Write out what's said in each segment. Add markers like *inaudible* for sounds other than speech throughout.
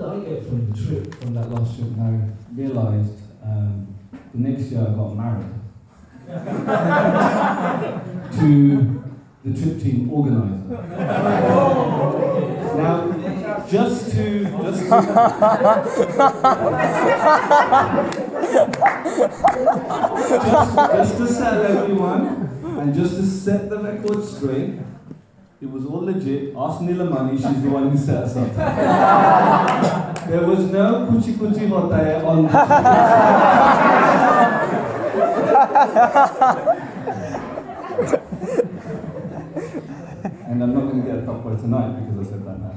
did I get from the trip, from that last trip? And I realised um, the next year I got married *laughs* to the trip team organizer. *laughs* now, just to just to, *laughs* just, just to set everyone and just to set the record straight, it was all legit. Ask Nila Money, she's the one who set us up. there was no kuchi kuchi hota on *laughs* And I'm not going to get a top boy tonight because I said that now.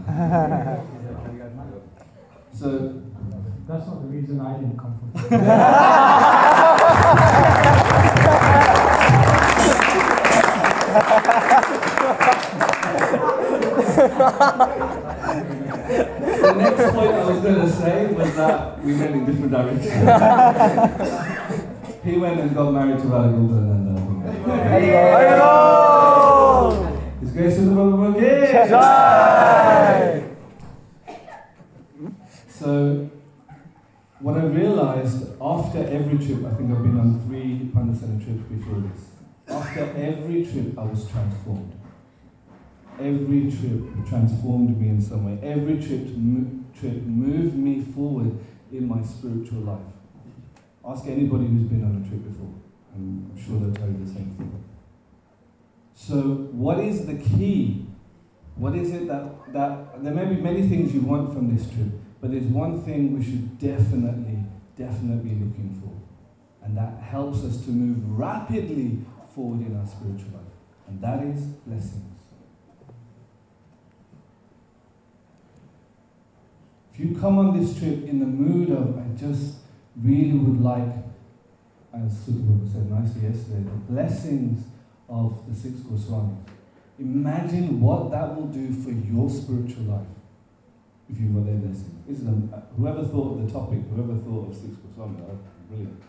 *laughs* so That's not the reason I didn't come from. *laughs* the next point I was going to say was that we went in different directions. he went and got married to Radha Goulden and uh, His Grace of the Bible So, what I realized after every trip, I think I've been on three Panda trips before this. After every trip, I was transformed. Every trip transformed me in some way. Every trip, trip moved me forward in my spiritual life. Ask anybody who's been on a trip before, I'm sure they'll tell you the same thing. So, what is the key? What is it that, that there may be many things you want from this trip, but there's one thing we should definitely, definitely be looking for, and that helps us to move rapidly forward in our spiritual life, and that is blessings. If you come on this trip in the mood of, I just really would like, as Sutta said nicely yesterday, the blessings of the six Goswamis. Imagine what that will do for your spiritual life if you were their blessing. It? Whoever thought of the topic, whoever thought of six Goswamis, brilliant.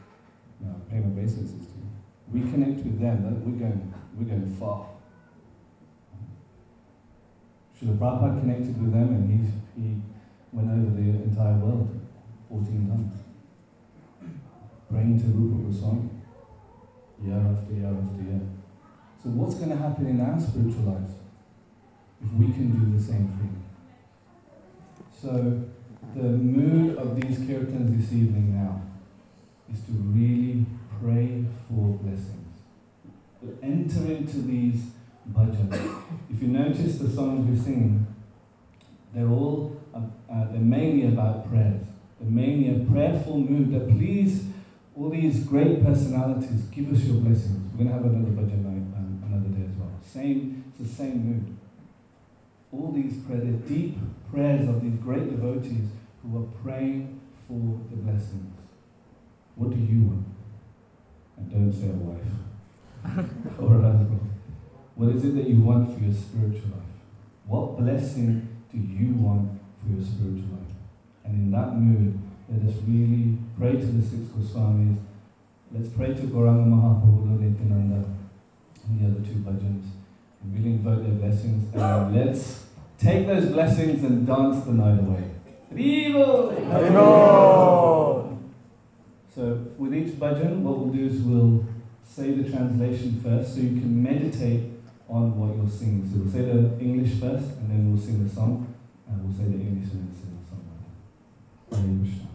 You know, pay my obeisances to you. We connect with them, we're going, we're going far. Srila Prabhupada connected with them and he, he went over the entire world 14 times. Praying to Rupa Goswami year after year after year. So what's going to happen in our spiritual lives if we can do the same thing? So the mood of these kirtans this evening now is to really pray for blessings. To enter into these bhajans. If you notice the songs we're singing, they're all uh, they're mainly about prayers. They're mainly a prayerful mood that please all these great personalities give us your blessings. We're going to have another bhajan night um, another day as well. Same, it's the same mood. All these prayers, the deep prayers of these great devotees who are praying for the blessings. What do you want? And don't say a wife *laughs* or a husband. What is it that you want for your spiritual life? What blessing do you want for your spiritual life? And in that mood, let us really pray to the six Goswamis. Let's pray to Gauranga Mahaprabhu, Lord Nityananda, and the other two bhajans, and really invoke their blessings. And let's take those blessings and dance the night away. Haribol! So, with each bhajan, what we'll do is we'll say the translation first so you can meditate on what you're singing. So, we'll say the English first, and then we'll sing the song, and we'll say the English. Hare Krishna.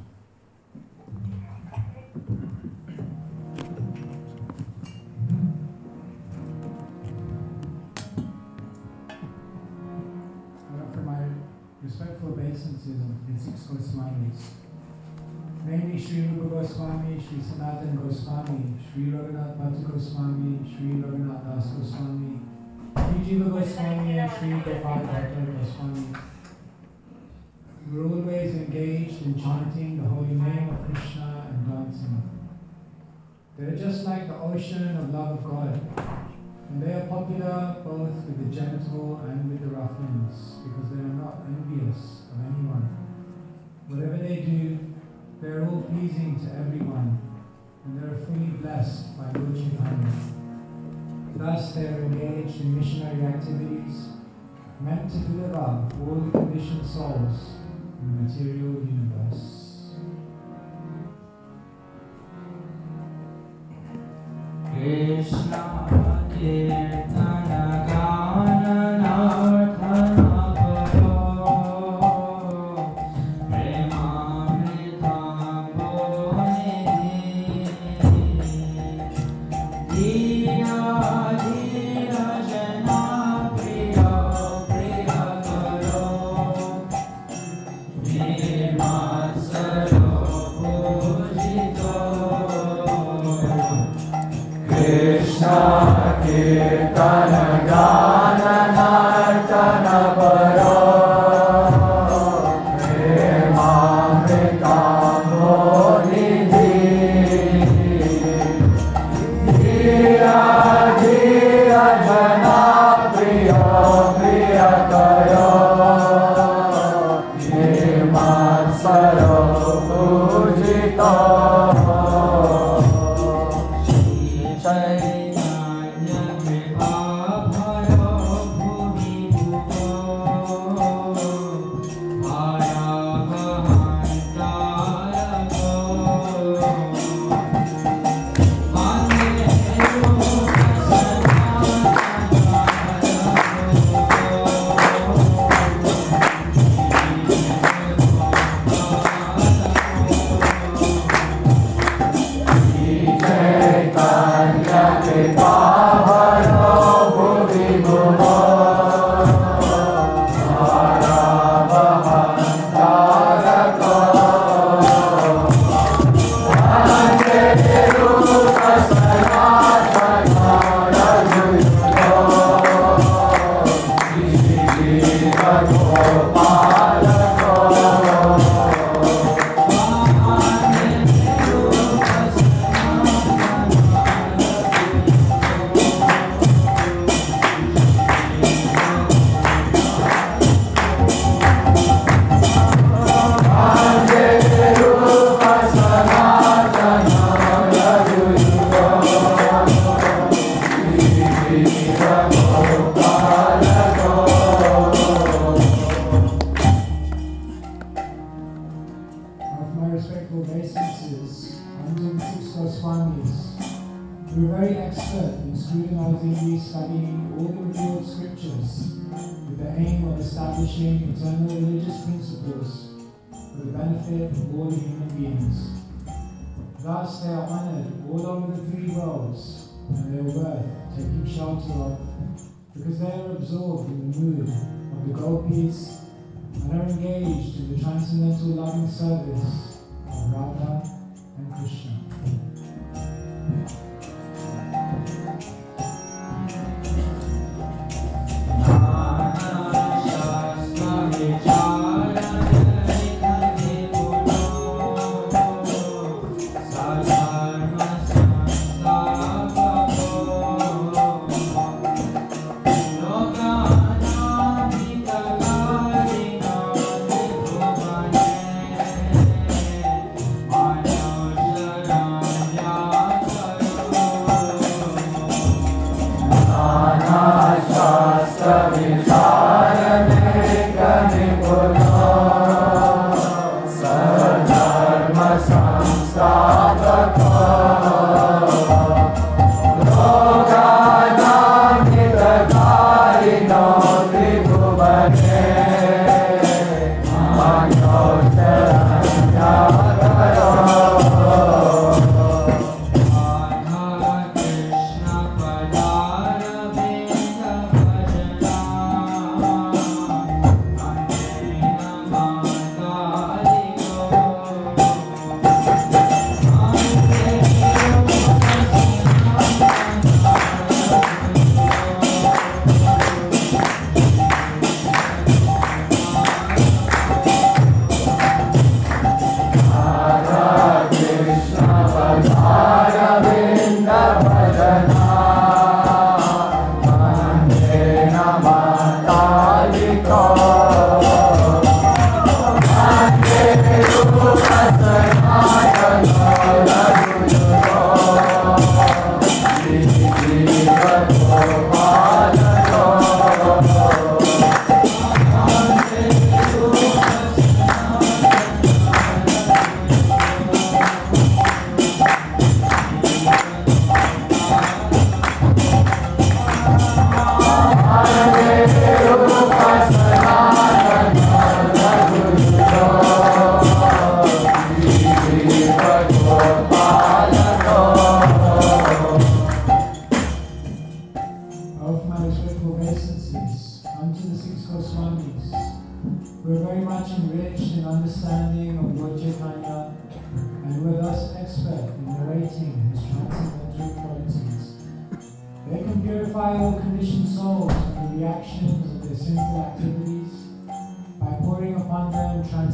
My respectful obeisances of the six Goswamis. Namely Sri Rupa Goswami, Sri Sanatan Goswami, Sri Raghunath Bhatta Goswami, Sri Raghunath Das Goswami, Sri Jiva Goswami, and Sri Gopal Bhatta Goswami. We're always engaged in chanting the holy name of Krishna and dancing. They're just like the ocean of love of God. And they are popular both with the gentle and with the ruffians because they are not envious of anyone. Whatever they do, they are all pleasing to everyone and they are fully blessed by Lord Chaitanya. Thus, they are engaged in missionary activities meant to deliver all conditioned souls material universe. Krishna Kirtana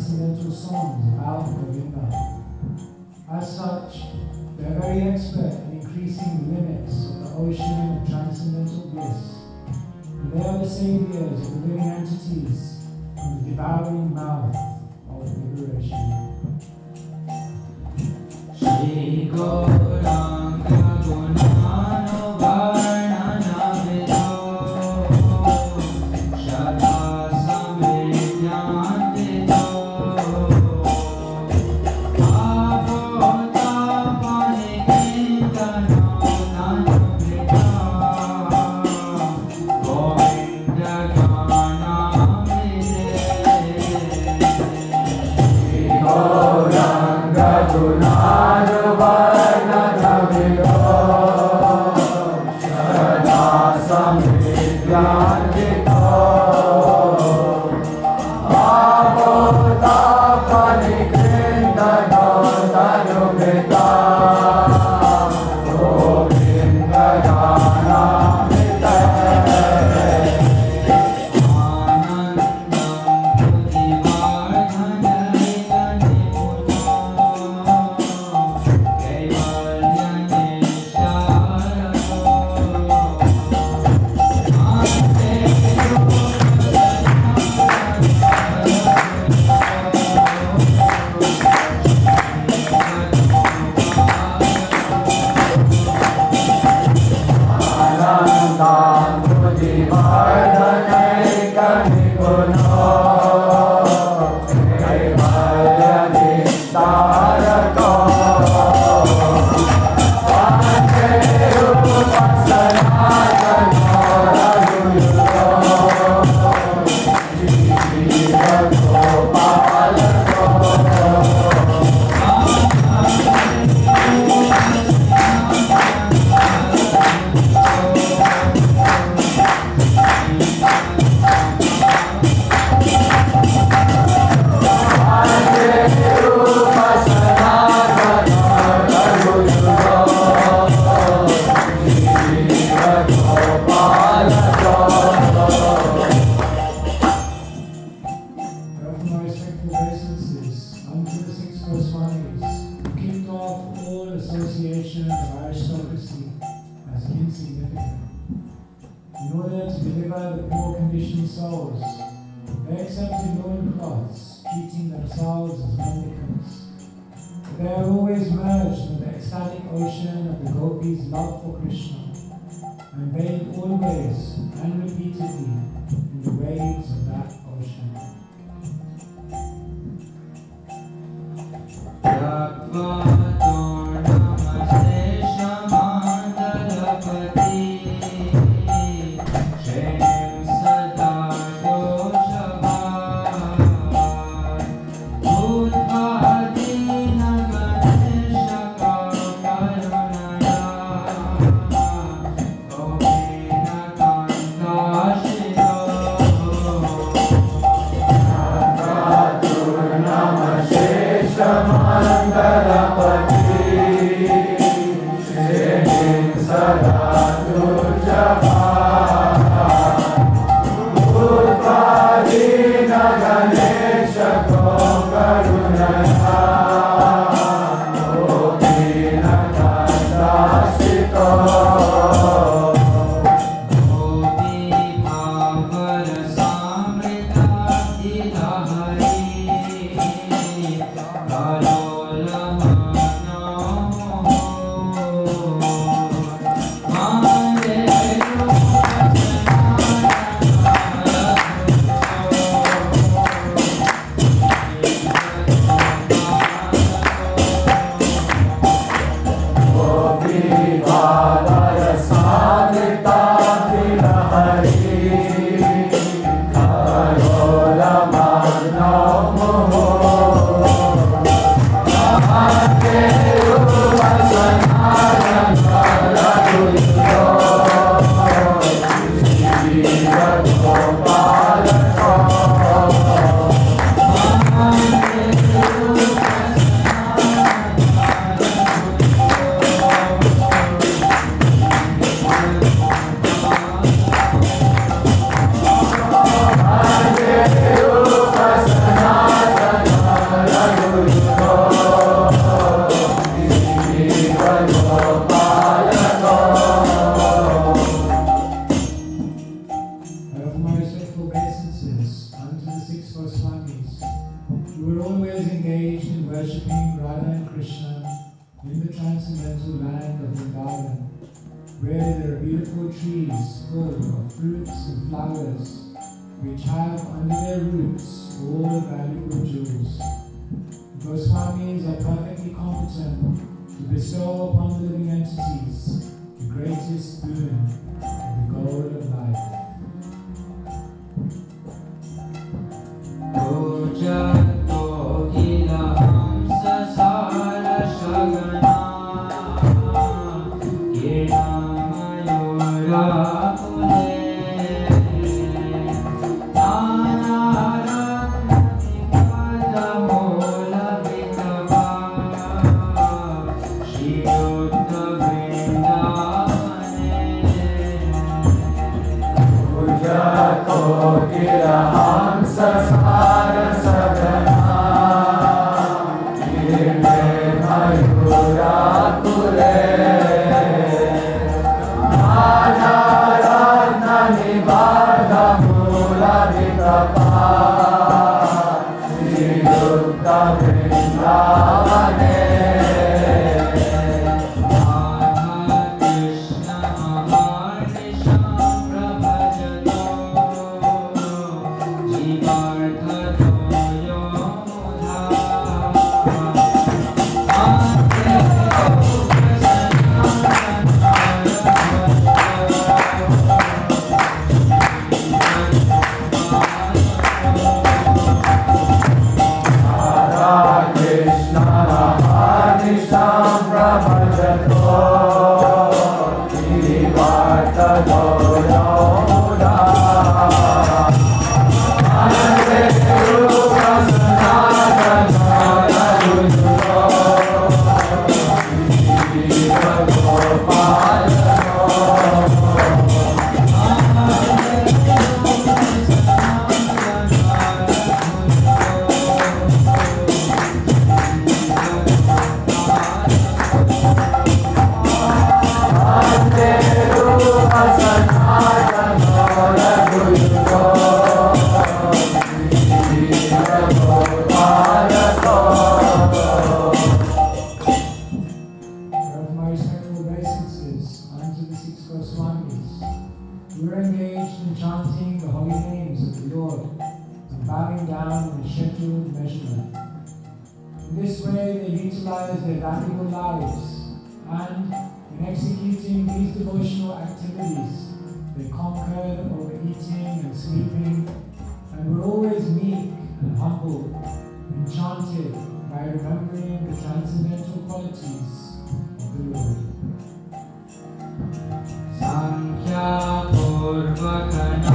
transcendental songs about Govinda. As such, they are very expert in increasing the limits of the ocean of transcendental bliss. And they are the saviors of the living entities from the devouring mouth of liberation. Shri Gauranga poor conditioned souls, they accept the accepted loincloths, treating themselves as mendicants. They are always merged in the ecstatic ocean of the gopis' love for Krishna, and bathe always and repeatedly in the waves of that ocean. Shri where there are beautiful trees full of fruits and flowers, which have under their roots all the valuable jewels. Goswamis are perfectly competent to bestow upon the living entities the greatest boon of the gold their valuable lives and in executing these devotional activities, they conquered overeating and sleeping and were always meek and humble, enchanted by remembering the transcendental qualities of the Lord. Sankhya Purvakana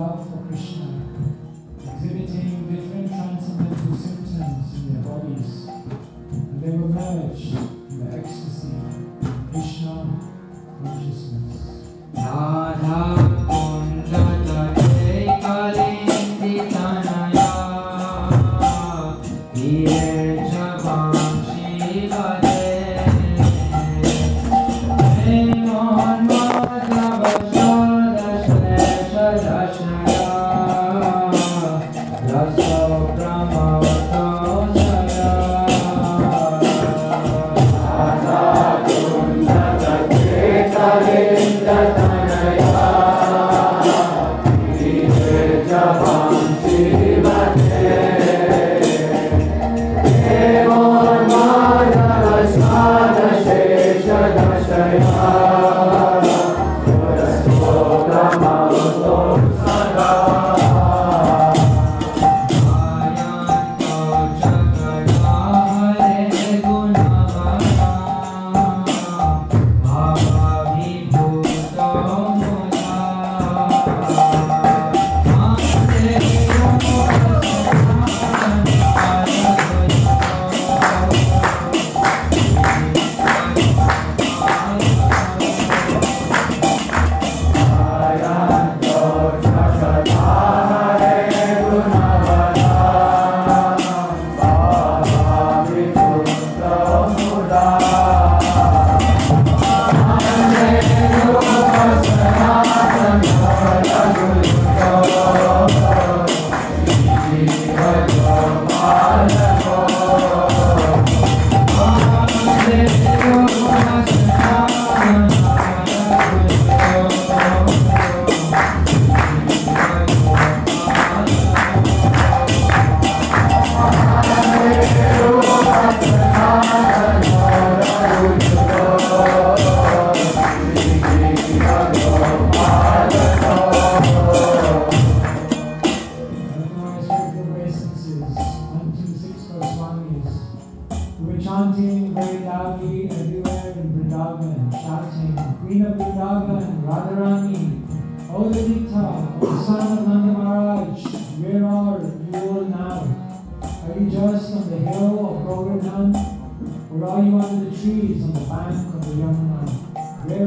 love for Krishna, exhibiting different transcendental symptoms in their bodies. And they were merged in the ecstasy of Krishna consciousness. Ah.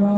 ไร่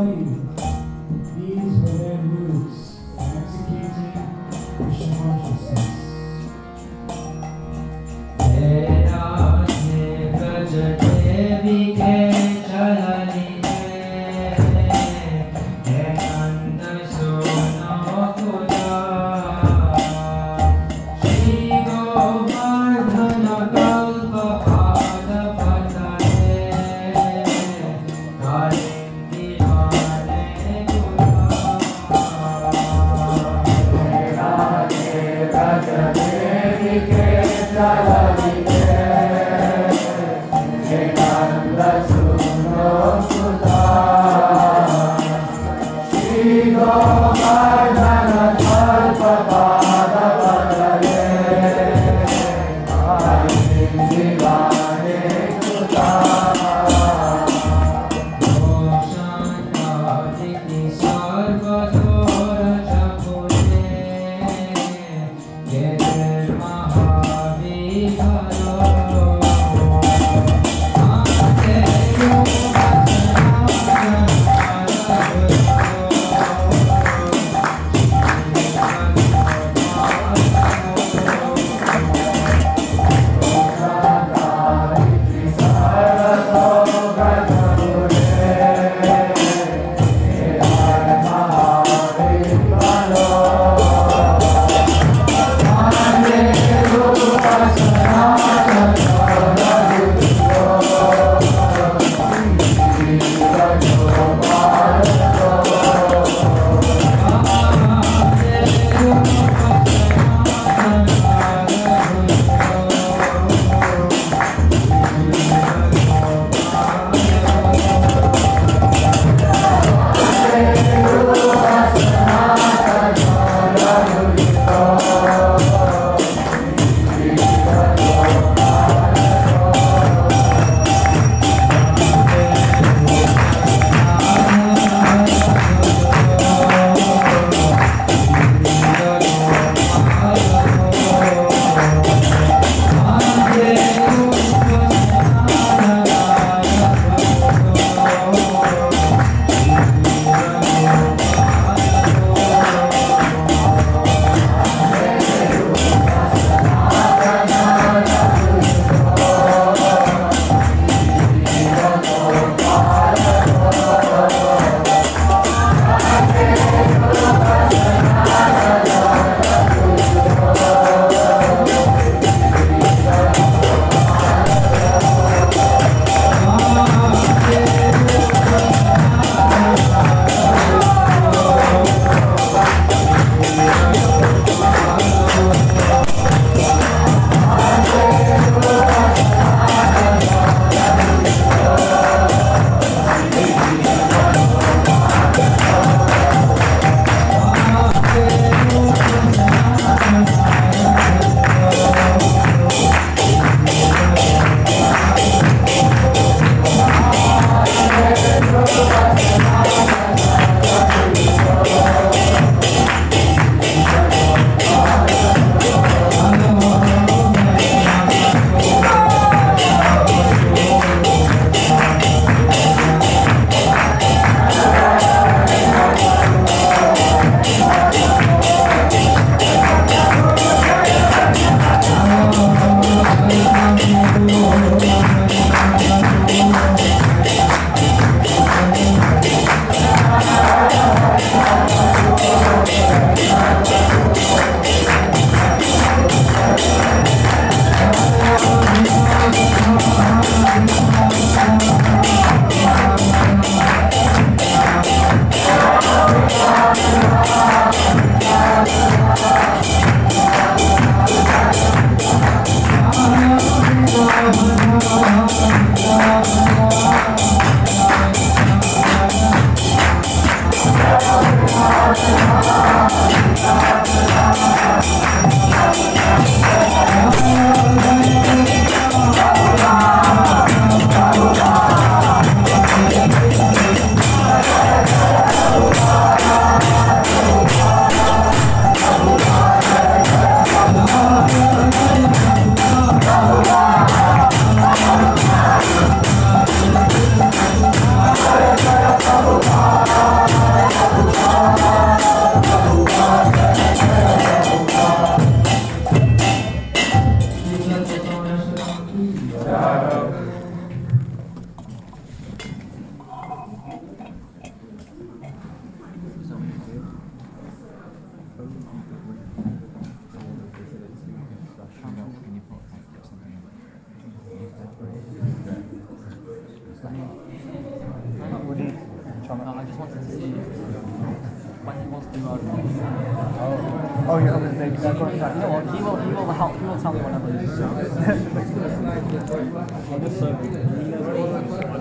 Oh. oh, yeah, okay, thanks. Go You know what? He will. He will help. He will tell me whenever he's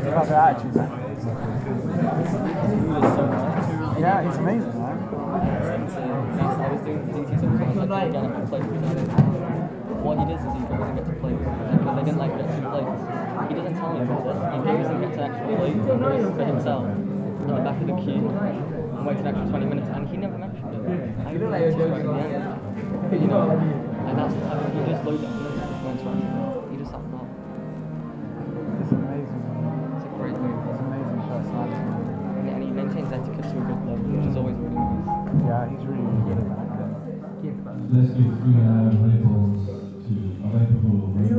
About the attitude, man. Yeah, he's amazing, man. What he does is he doesn't get to play because they didn't like get to play. He doesn't tell me about it. He doesn't get to actually play for himself in the back of the queue and wait an extra 20 minutes, and he never mentioned it. I feel like you're joking. You know, and that's I mean, he just loads up and just went right. He just sat down. It's amazing. It's a great move. It's amazing personality. And, and he maintains etiquette to a good level, which is always really nice. Yeah, he's really, good at that. Let's give three half labels to Aleppo. Thank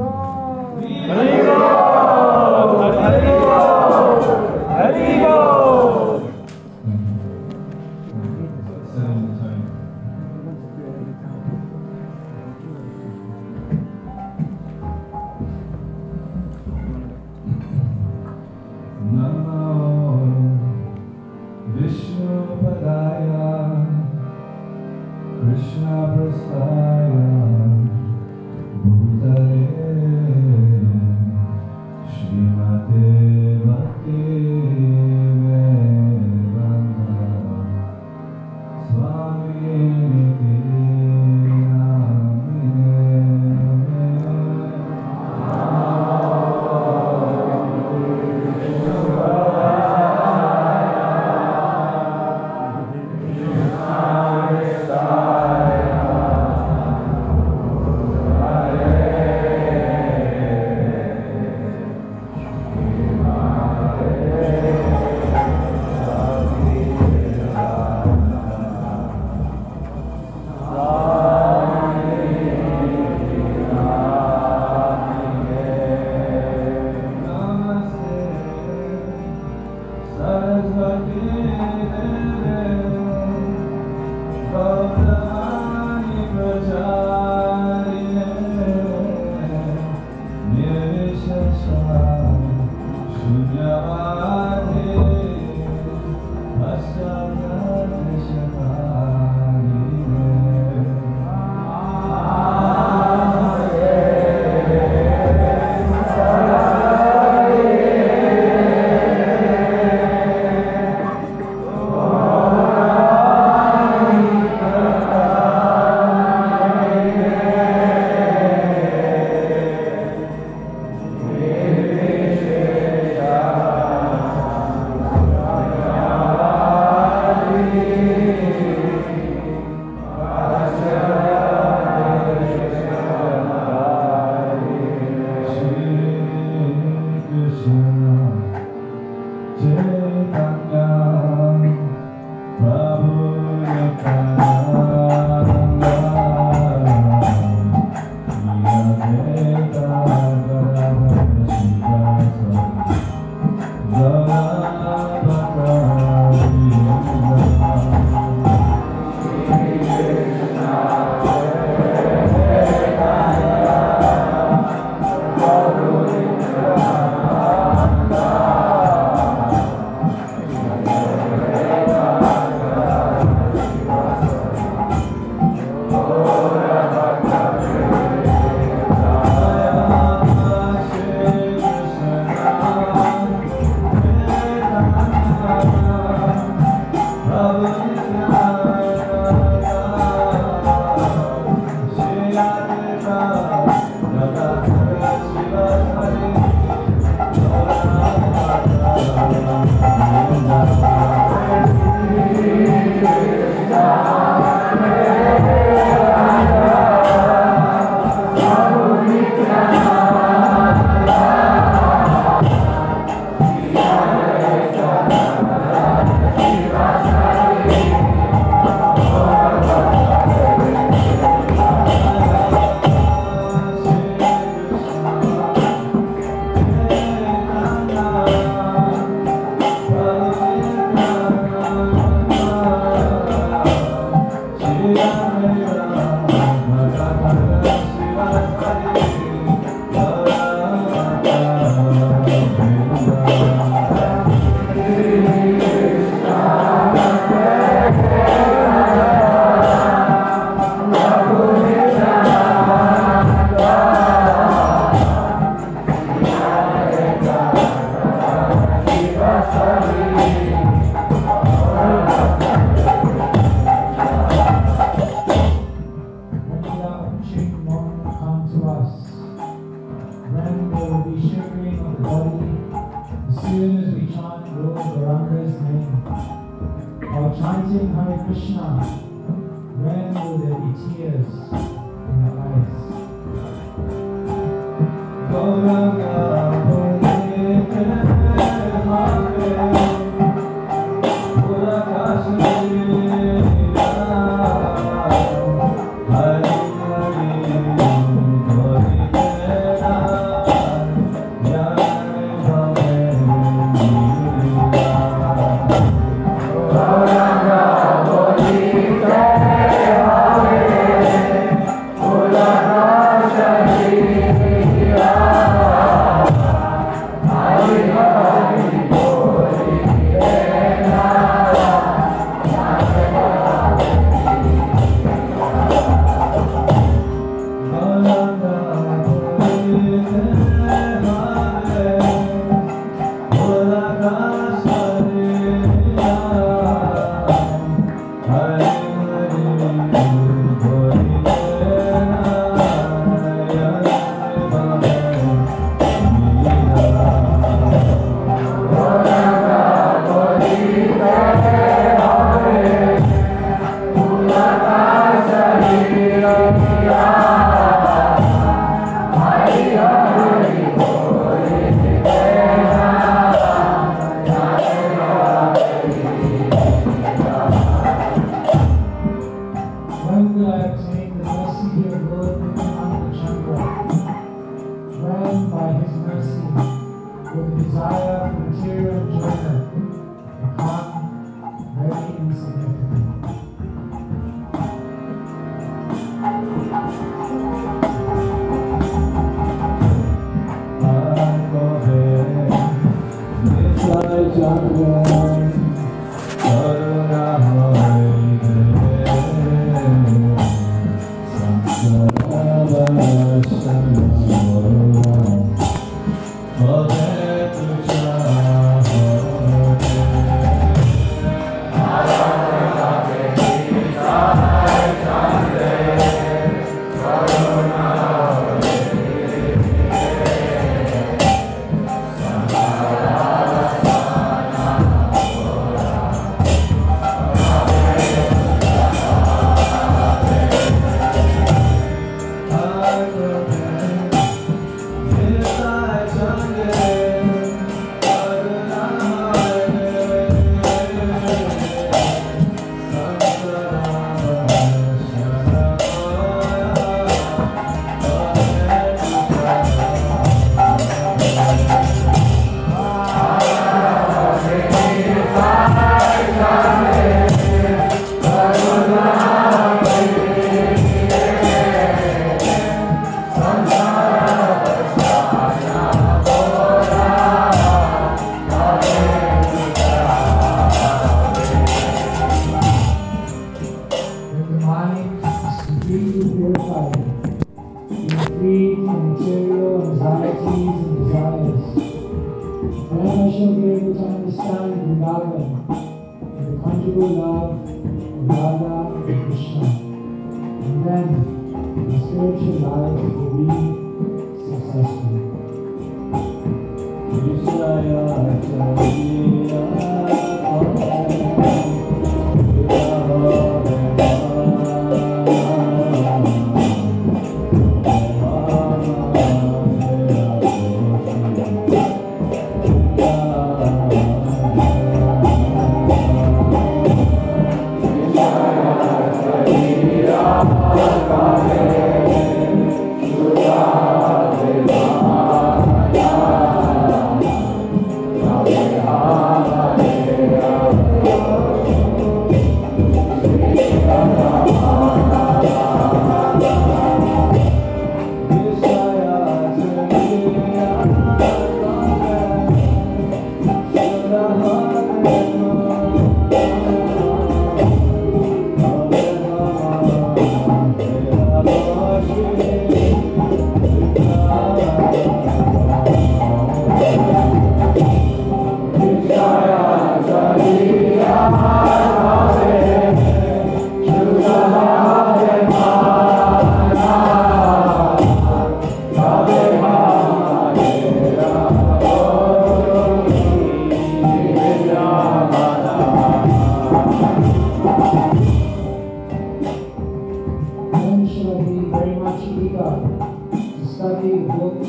Anachipika to study the books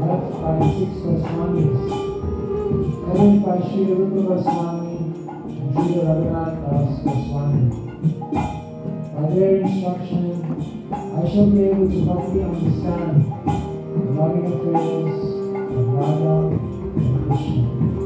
left by six Goswamis, headed by Sri Rupa Goswami and Sri Raghunath Das Goswami. By their instruction, I shall be able to properly understand the loving affairs of Radha and Krishna.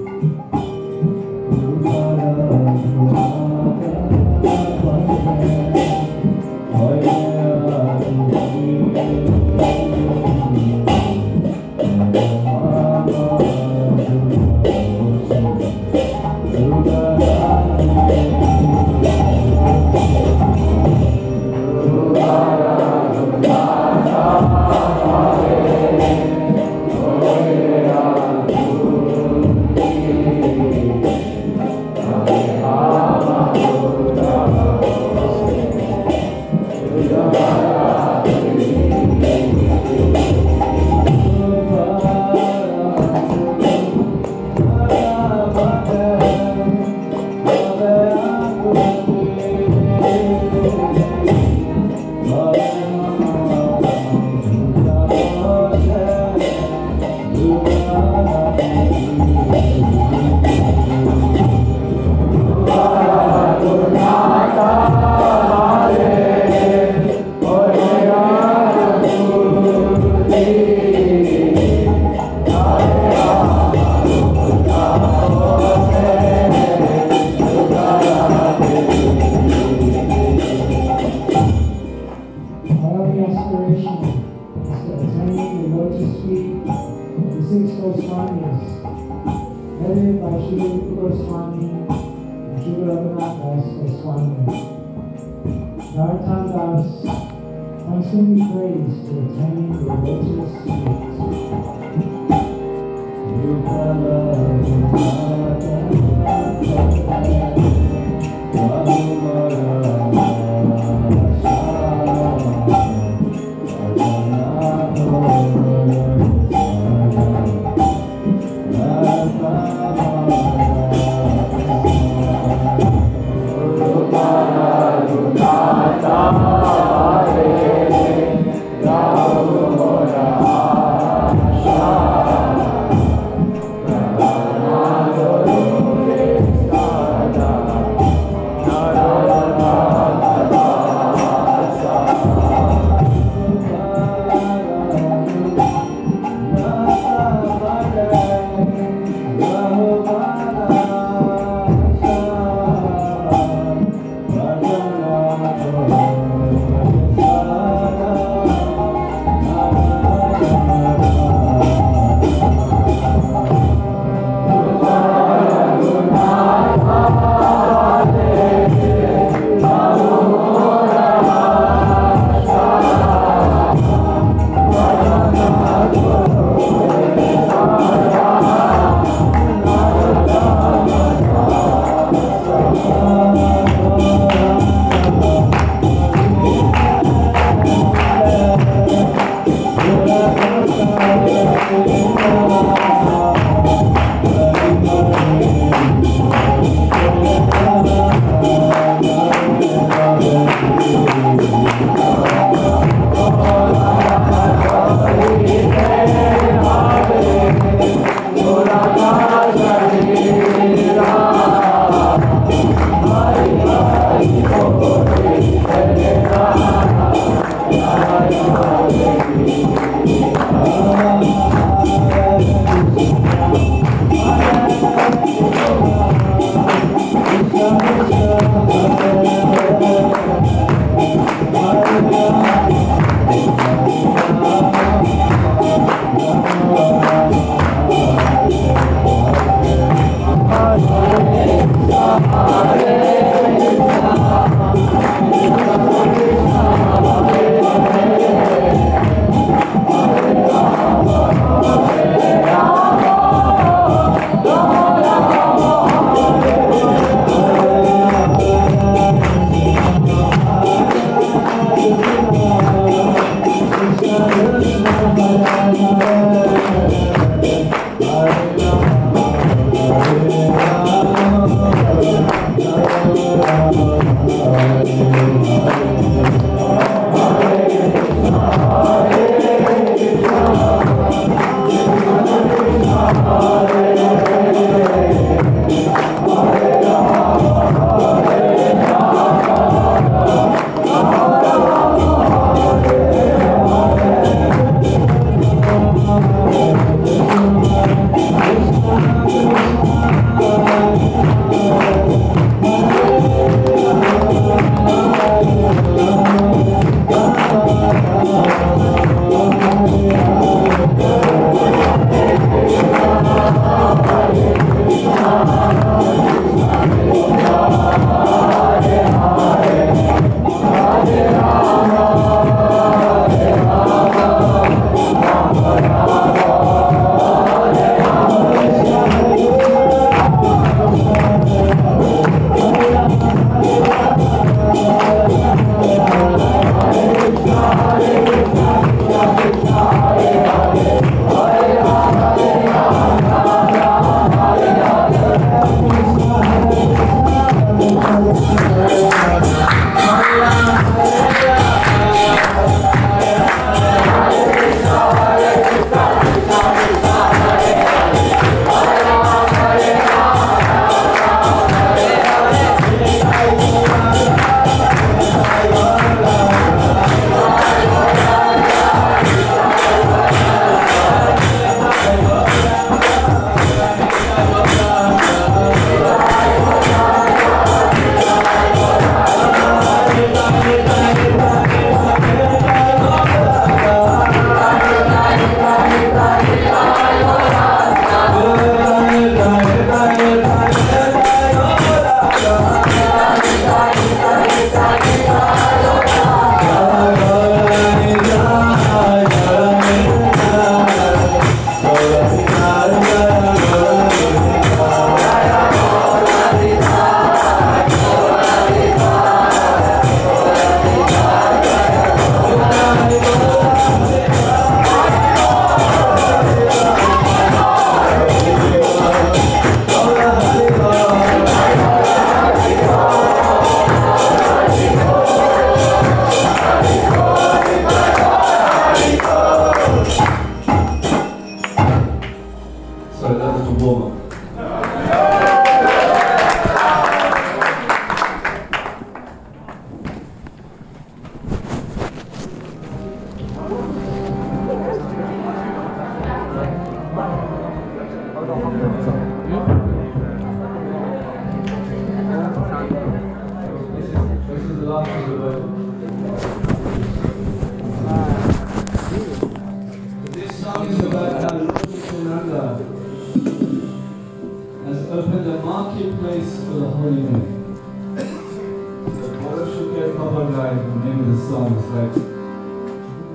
For the holy name. The should So Boroshuke Kabagai, the name of the song, is like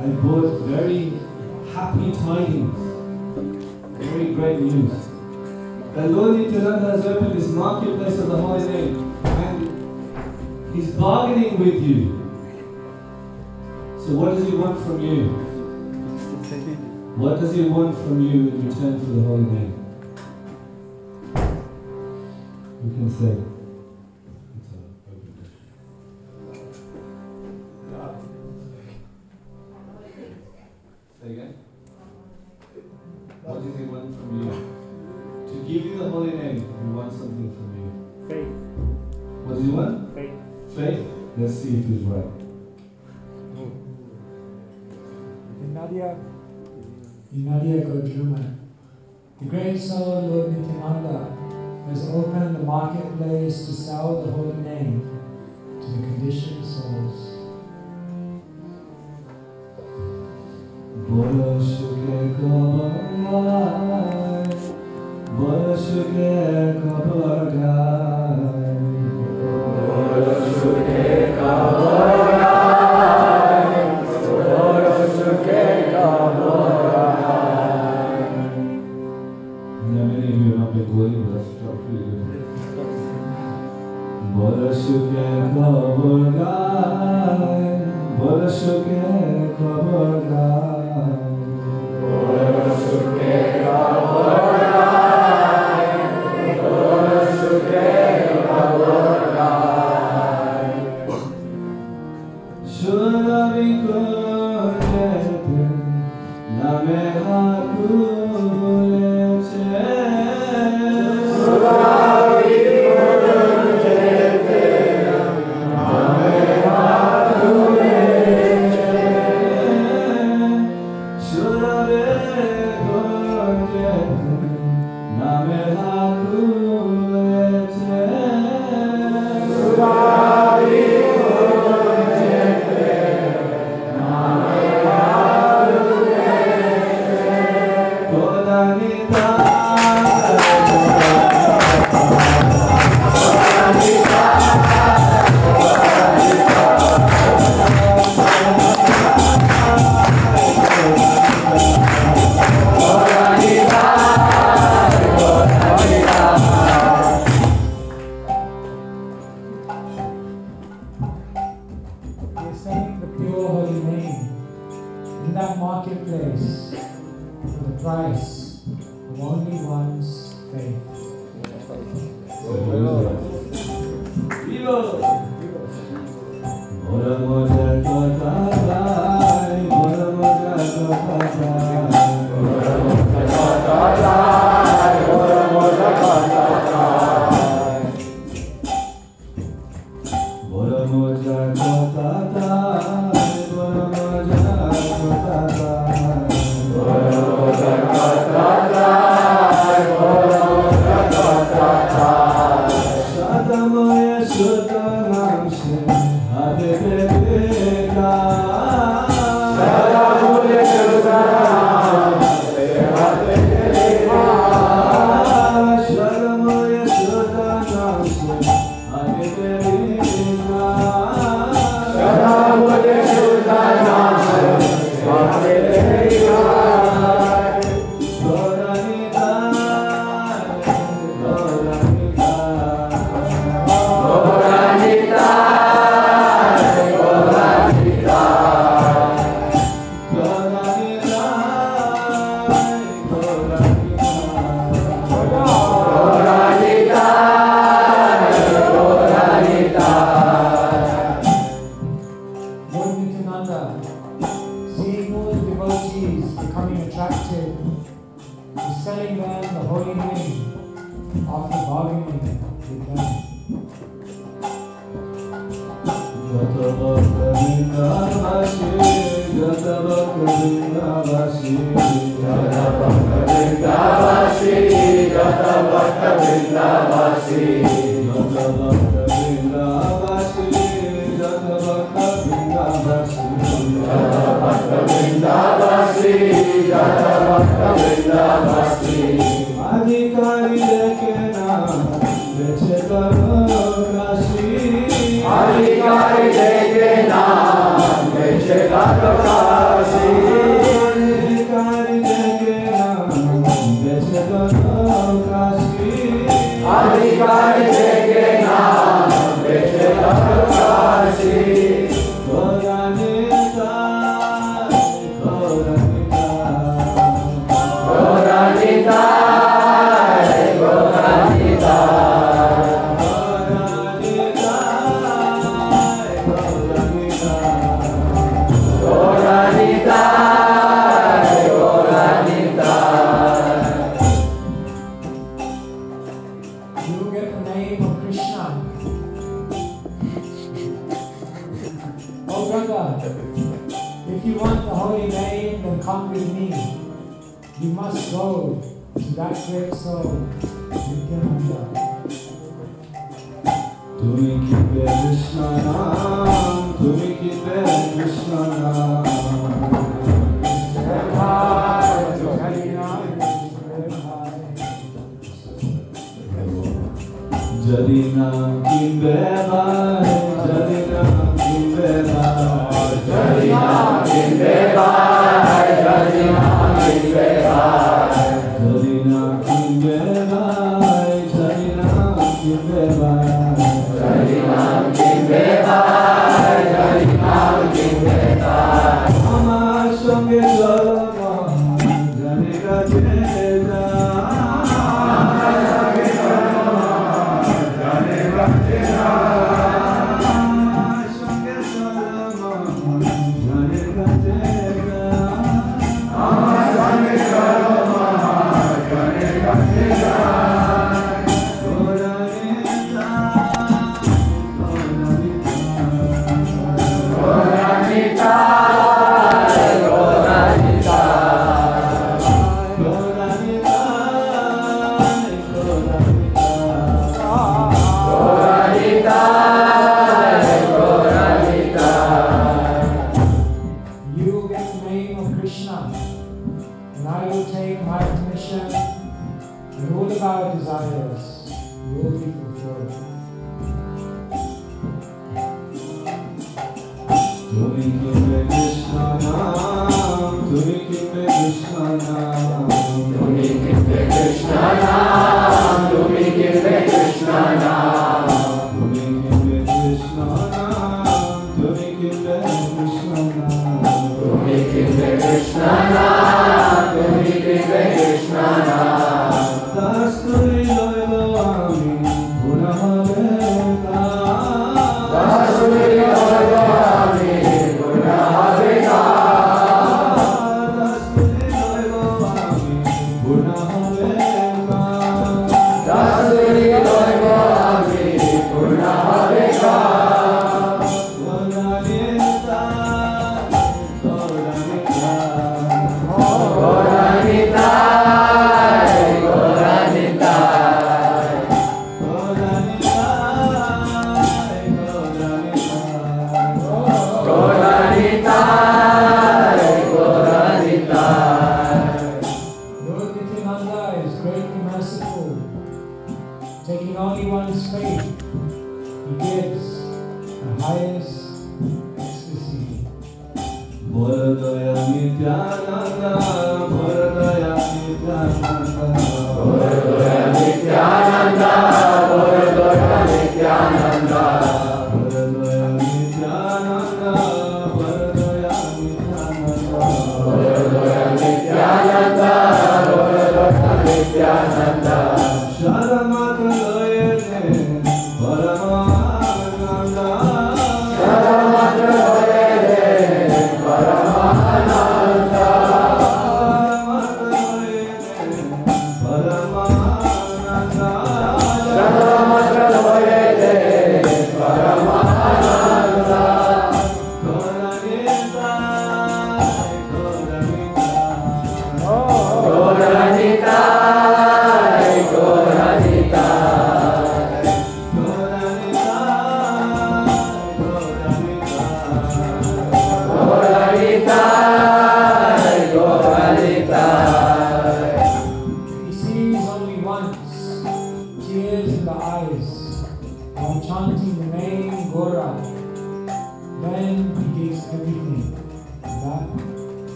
I brought very happy tidings, very great news. The Lord Nityananda has opened this marketplace of the holy name and He's bargaining with you. So what does He want from you? What does He want from you in return for the holy name? You can say. It's an open question. Say again. What does He want from you? To give you the holy name, He wants something from you. Faith. What does He want? Faith. Faith. Let's see if He's right. In Nadia, In Nadia Godruma, the great soul Lord Nityananda has opened the marketplace to sell the holy name to the conditioned souls. Boroshuke kabagai, boroshuke kabagai.